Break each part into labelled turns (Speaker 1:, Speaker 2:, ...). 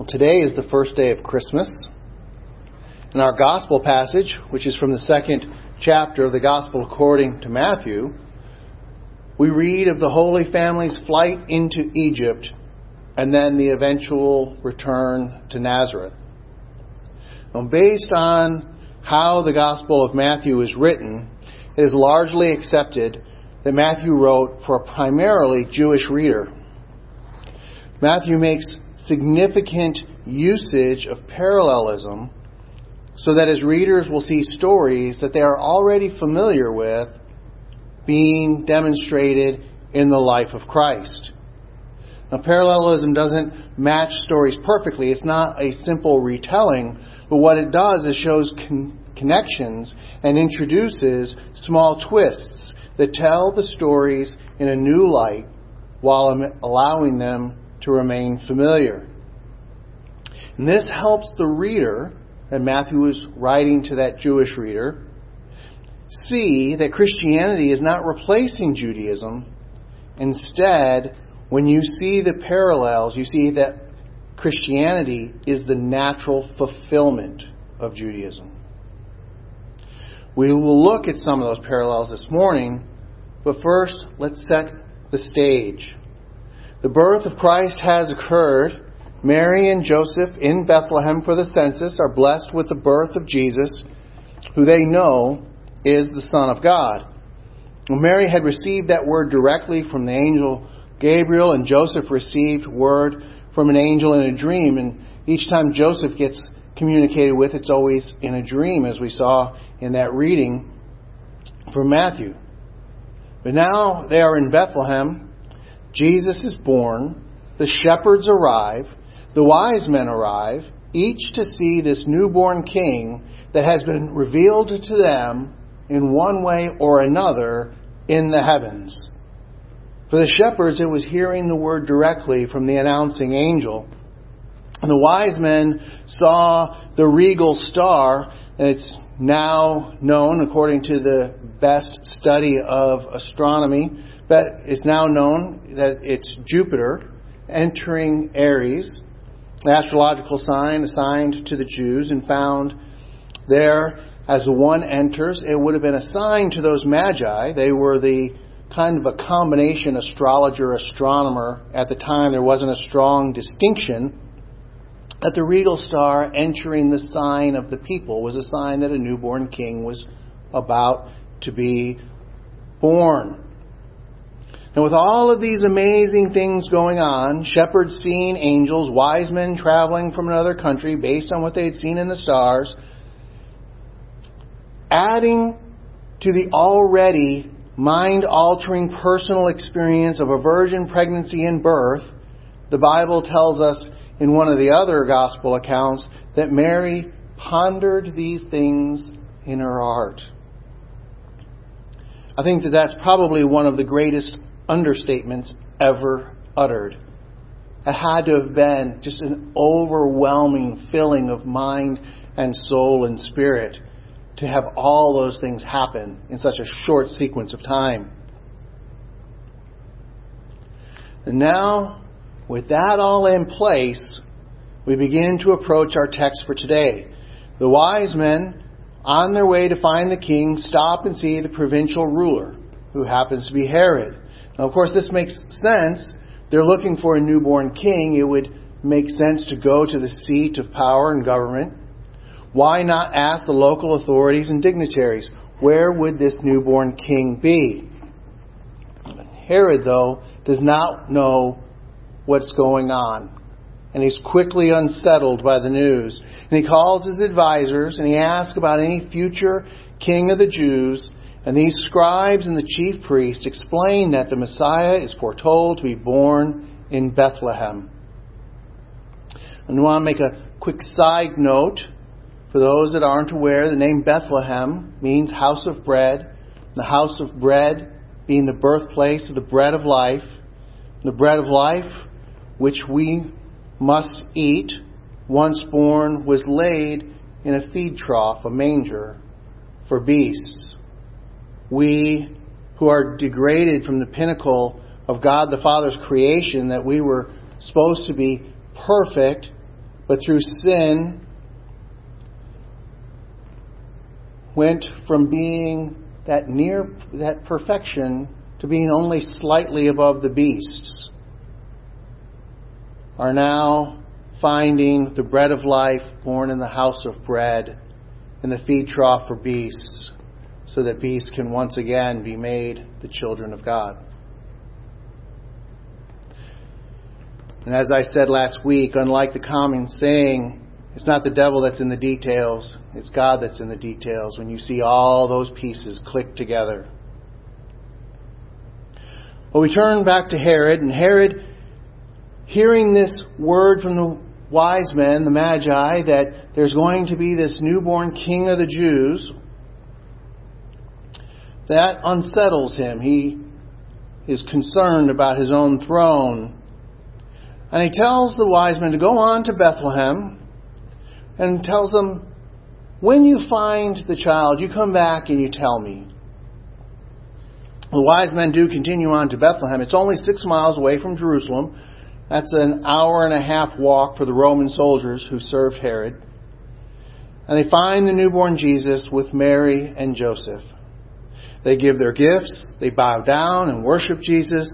Speaker 1: Well, today is the first day of Christmas. In our gospel passage, which is from the second chapter of the gospel according to Matthew, we read of the Holy Family's flight into Egypt and then the eventual return to Nazareth. Now, based on how the Gospel of Matthew is written, it is largely accepted that Matthew wrote for a primarily Jewish reader. Matthew makes significant usage of parallelism so that his readers will see stories that they are already familiar with being demonstrated in the life of Christ. Now, parallelism doesn't match stories perfectly. It's not a simple retelling, but what it does is shows con- connections and introduces small twists that tell the stories in a new light while allowing them to remain familiar. And this helps the reader, and Matthew is writing to that Jewish reader, see that Christianity is not replacing Judaism. Instead, when you see the parallels, you see that Christianity is the natural fulfillment of Judaism. We will look at some of those parallels this morning, but first, let's set the stage. The birth of Christ has occurred. Mary and Joseph in Bethlehem for the census are blessed with the birth of Jesus, who they know is the Son of God. Mary had received that word directly from the angel Gabriel, and Joseph received word from an angel in a dream. And each time Joseph gets communicated with, it's always in a dream, as we saw in that reading from Matthew. But now they are in Bethlehem Jesus is born, the shepherds arrive, the wise men arrive, each to see this newborn king that has been revealed to them in one way or another in the heavens. For the shepherds, it was hearing the word directly from the announcing angel. And the wise men saw the regal star, and it's now known, according to the best study of astronomy, but it's now known that it's Jupiter entering Aries, the astrological sign assigned to the Jews and found there as the one enters. It would have been a sign to those magi. They were the kind of a combination astrologer, astronomer. At the time, there wasn't a strong distinction that the regal star entering the sign of the people was a sign that a newborn king was about to be born. And with all of these amazing things going on, shepherds seeing angels, wise men traveling from another country based on what they had seen in the stars, adding to the already mind altering personal experience of a virgin pregnancy and birth, the Bible tells us in one of the other gospel accounts that Mary pondered these things in her heart. I think that that's probably one of the greatest understatements ever uttered. It had to have been just an overwhelming filling of mind and soul and spirit to have all those things happen in such a short sequence of time. And now, with that all in place, we begin to approach our text for today. The wise men, on their way to find the king, stop and see the provincial ruler, who happens to be Herod. Now, of course, this makes sense. They're looking for a newborn king. It would make sense to go to the seat of power and government. Why not ask the local authorities and dignitaries, where would this newborn king be? Herod, though, does not know what's going on. And he's quickly unsettled by the news. And he calls his advisors and he asks about any future king of the Jews and these scribes and the chief priests explain that the Messiah is foretold to be born in Bethlehem. And I want to make a quick side note for those that aren't aware. The name Bethlehem means house of bread. The house of bread being the birthplace of the bread of life. The bread of life, which we must eat, once born, was laid in a feed trough, a manger, for beasts. We who are degraded from the pinnacle of God the Father's creation, that we were supposed to be perfect, but through sin went from being that near that perfection to being only slightly above the beasts are now finding the bread of life born in the house of bread and the feed trough for beasts so that beasts can once again be made the children of God. And as I said last week, unlike the common saying, it's not the devil that's in the details, it's God that's in the details when you see all those pieces click together. Well, we turn back to Herod, and Herod, hearing this word from the wise men, the Magi, that there's going to be this newborn king of the Jews, that unsettles him. He is concerned about his own throne. And he tells the wise men to go on to Bethlehem and tells them, when you find the child, you come back and you tell me. The wise men do continue on to Bethlehem. It's only six miles away from Jerusalem. That's an hour and a half walk for the Roman soldiers who served Herod. And they find the newborn Jesus with Mary and Joseph. They give their gifts, they bow down and worship Jesus,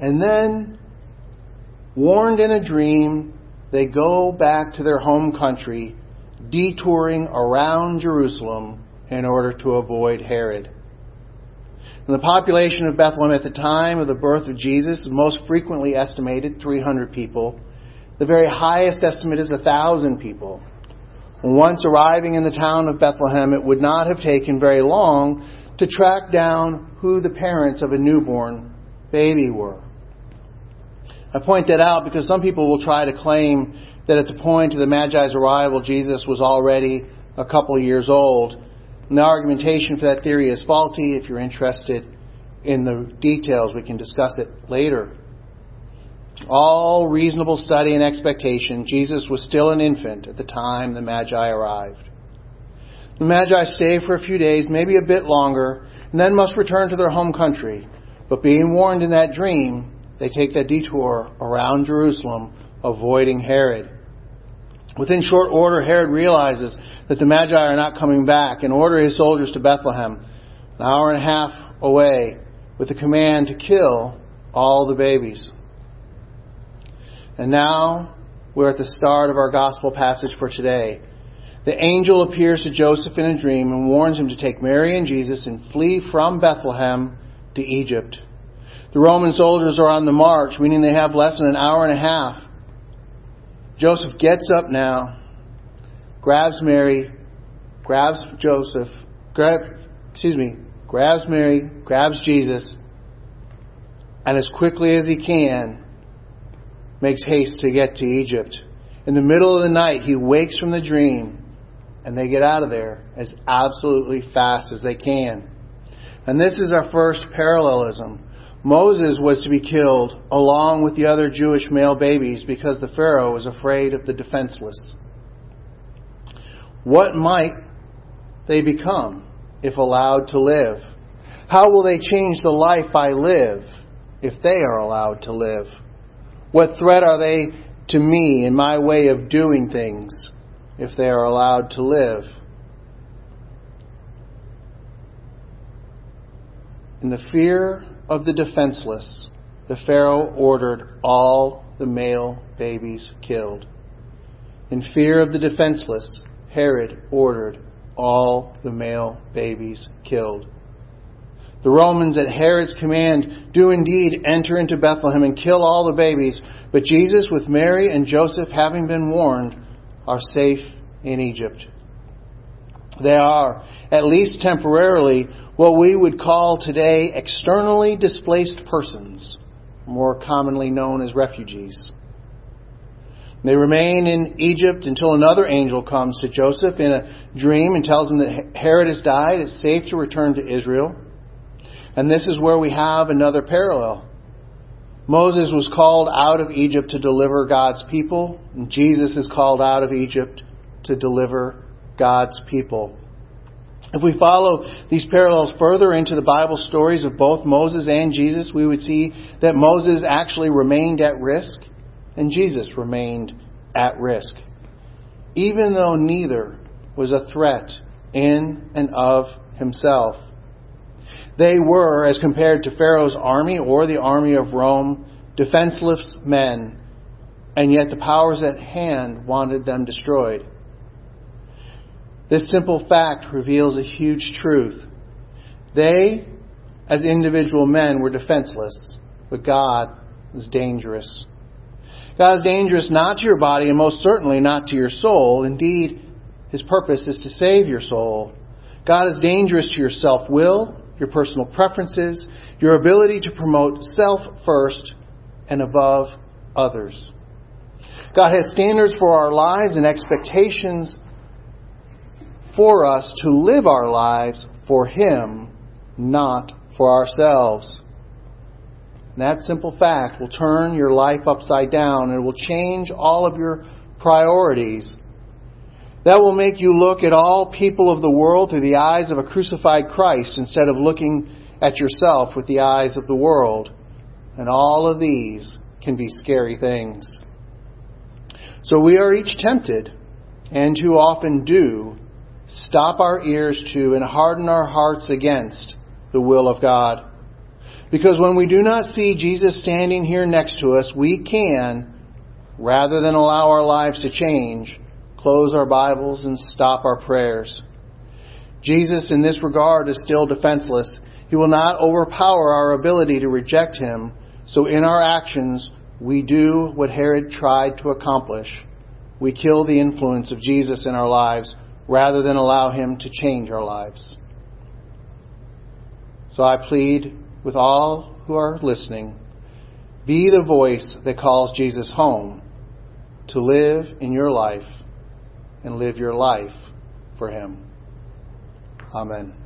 Speaker 1: and then, warned in a dream, they go back to their home country, detouring around Jerusalem in order to avoid Herod. The population of Bethlehem at the time of the birth of Jesus is most frequently estimated 300 people. The very highest estimate is 1,000 people. Once arriving in the town of Bethlehem, it would not have taken very long to track down who the parents of a newborn baby were. I point that out because some people will try to claim that at the point of the Magi's arrival, Jesus was already a couple of years old. And the argumentation for that theory is faulty. If you're interested in the details, we can discuss it later. All reasonable study and expectation, Jesus was still an infant at the time the Magi arrived. The Magi stay for a few days, maybe a bit longer, and then must return to their home country. But being warned in that dream, they take that detour around Jerusalem, avoiding Herod. Within short order, Herod realizes that the Magi are not coming back and order his soldiers to Bethlehem, an hour and a half away, with the command to kill all the babies. And now we're at the start of our gospel passage for today. The angel appears to Joseph in a dream and warns him to take Mary and Jesus and flee from Bethlehem to Egypt. The Roman soldiers are on the march, meaning they have less than an hour and a half. Joseph gets up now, grabs Mary, grabs Joseph, grab, excuse me, grabs Mary, grabs Jesus, and as quickly as he can, makes haste to get to Egypt. In the middle of the night, he wakes from the dream, and they get out of there as absolutely fast as they can. And this is our first parallelism. Moses was to be killed along with the other Jewish male babies because the Pharaoh was afraid of the defenseless. What might they become if allowed to live? How will they change the life I live if they are allowed to live? What threat are they to me in my way of doing things if they are allowed to live? In the fear of the defenseless, the Pharaoh ordered all the male babies killed. In fear of the defenseless, Herod ordered all the male babies killed. The Romans, at Herod's command, do indeed enter into Bethlehem and kill all the babies, but Jesus, with Mary and Joseph having been warned, are safe in Egypt. They are, at least temporarily, what we would call today externally displaced persons, more commonly known as refugees. They remain in Egypt until another angel comes to Joseph in a dream and tells him that Herod has died. It's safe to return to Israel. And this is where we have another parallel. Moses was called out of Egypt to deliver God's people, and Jesus is called out of Egypt to deliver God's people. If we follow these parallels further into the Bible stories of both Moses and Jesus, we would see that Moses actually remained at risk and Jesus remained at risk, even though neither was a threat in and of himself. They were, as compared to Pharaoh's army or the army of Rome, defenseless men, and yet the powers at hand wanted them destroyed. This simple fact reveals a huge truth. They, as individual men, were defenseless, but God is dangerous. God is dangerous not to your body and most certainly not to your soul. Indeed, His purpose is to save your soul. God is dangerous to your self will, your personal preferences, your ability to promote self first and above others. God has standards for our lives and expectations for us to live our lives for Him, not for ourselves. And that simple fact will turn your life upside down and it will change all of your priorities. That will make you look at all people of the world through the eyes of a crucified Christ instead of looking at yourself with the eyes of the world. And all of these can be scary things. So we are each tempted, and too often do, stop our ears to and harden our hearts against the will of God. Because when we do not see Jesus standing here next to us, we can, rather than allow our lives to change, close our Bibles and stop our prayers. Jesus, in this regard, is still defenseless. He will not overpower our ability to reject him, so in our actions, we do what Herod tried to accomplish. We kill the influence of Jesus in our lives rather than allow him to change our lives. So I plead with all who are listening be the voice that calls Jesus home to live in your life and live your life for him. Amen.